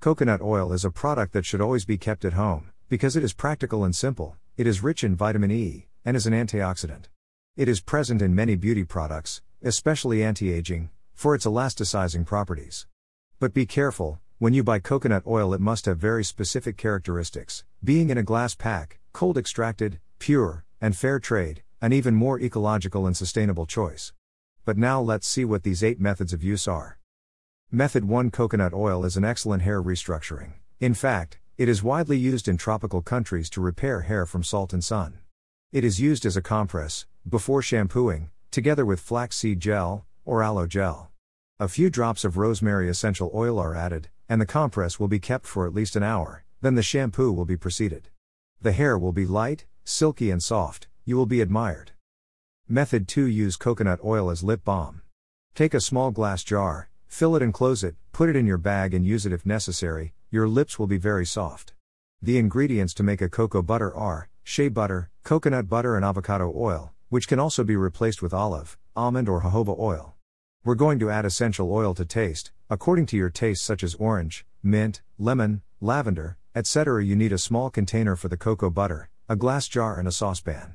Coconut oil is a product that should always be kept at home, because it is practical and simple, it is rich in vitamin E, and is an antioxidant. It is present in many beauty products, especially anti aging, for its elasticizing properties. But be careful, when you buy coconut oil, it must have very specific characteristics, being in a glass pack, cold extracted, pure, and fair trade, an even more ecological and sustainable choice. But now let's see what these eight methods of use are. Method 1 Coconut oil is an excellent hair restructuring. In fact, it is widely used in tropical countries to repair hair from salt and sun. It is used as a compress, before shampooing, together with flaxseed gel, or aloe gel. A few drops of rosemary essential oil are added, and the compress will be kept for at least an hour, then the shampoo will be proceeded. The hair will be light, silky, and soft, you will be admired. Method 2 Use coconut oil as lip balm. Take a small glass jar, Fill it and close it, put it in your bag and use it if necessary, your lips will be very soft. The ingredients to make a cocoa butter are shea butter, coconut butter, and avocado oil, which can also be replaced with olive, almond, or jojoba oil. We're going to add essential oil to taste, according to your taste, such as orange, mint, lemon, lavender, etc. You need a small container for the cocoa butter, a glass jar, and a saucepan.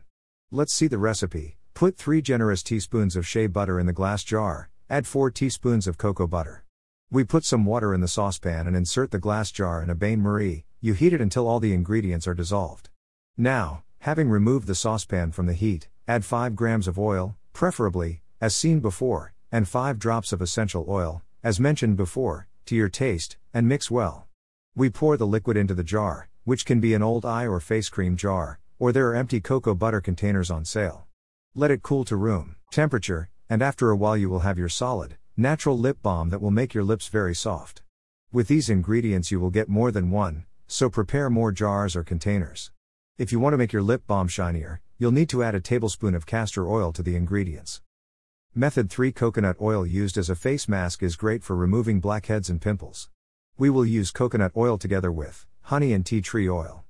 Let's see the recipe. Put 3 generous teaspoons of shea butter in the glass jar, Add 4 teaspoons of cocoa butter. We put some water in the saucepan and insert the glass jar in a bain marie. You heat it until all the ingredients are dissolved. Now, having removed the saucepan from the heat, add 5 grams of oil, preferably, as seen before, and 5 drops of essential oil, as mentioned before, to your taste, and mix well. We pour the liquid into the jar, which can be an old eye or face cream jar, or there are empty cocoa butter containers on sale. Let it cool to room temperature, and after a while you will have your solid, natural lip balm that will make your lips very soft. With these ingredients, you will get more than one, so prepare more jars or containers. If you want to make your lip balm shinier, you'll need to add a tablespoon of castor oil to the ingredients. Method 3 Coconut oil used as a face mask is great for removing blackheads and pimples. We will use coconut oil together with honey and tea tree oil.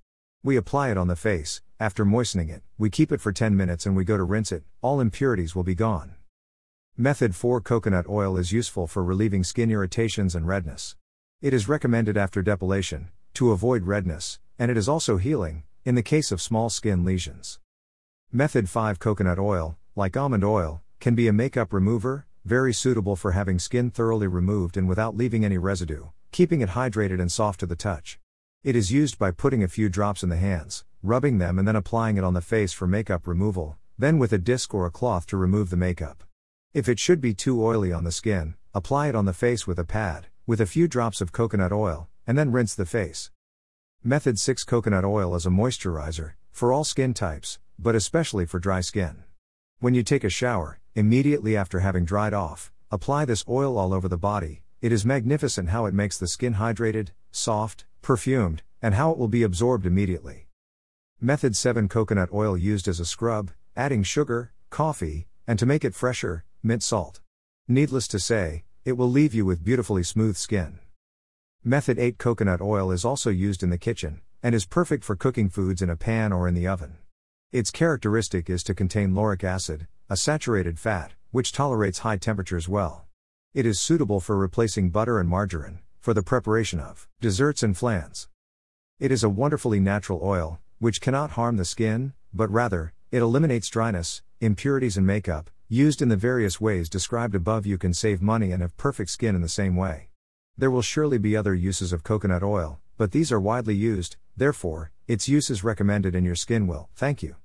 We apply it on the face, after moistening it, we keep it for 10 minutes and we go to rinse it, all impurities will be gone. Method 4 Coconut oil is useful for relieving skin irritations and redness. It is recommended after depilation, to avoid redness, and it is also healing, in the case of small skin lesions. Method 5 Coconut oil, like almond oil, can be a makeup remover, very suitable for having skin thoroughly removed and without leaving any residue, keeping it hydrated and soft to the touch. It is used by putting a few drops in the hands, rubbing them, and then applying it on the face for makeup removal, then with a disc or a cloth to remove the makeup. If it should be too oily on the skin, apply it on the face with a pad, with a few drops of coconut oil, and then rinse the face. Method 6 Coconut oil is a moisturizer, for all skin types, but especially for dry skin. When you take a shower, immediately after having dried off, apply this oil all over the body. It is magnificent how it makes the skin hydrated, soft, perfumed, and how it will be absorbed immediately. Method 7 Coconut oil used as a scrub, adding sugar, coffee, and to make it fresher, mint salt. Needless to say, it will leave you with beautifully smooth skin. Method 8 Coconut oil is also used in the kitchen, and is perfect for cooking foods in a pan or in the oven. Its characteristic is to contain lauric acid, a saturated fat, which tolerates high temperatures well. It is suitable for replacing butter and margarine, for the preparation of desserts and flans. It is a wonderfully natural oil, which cannot harm the skin, but rather, it eliminates dryness, impurities, and makeup, Used in the various ways described above, you can save money and have perfect skin in the same way. There will surely be other uses of coconut oil, but these are widely used, therefore, its use is recommended and your skin will. Thank you.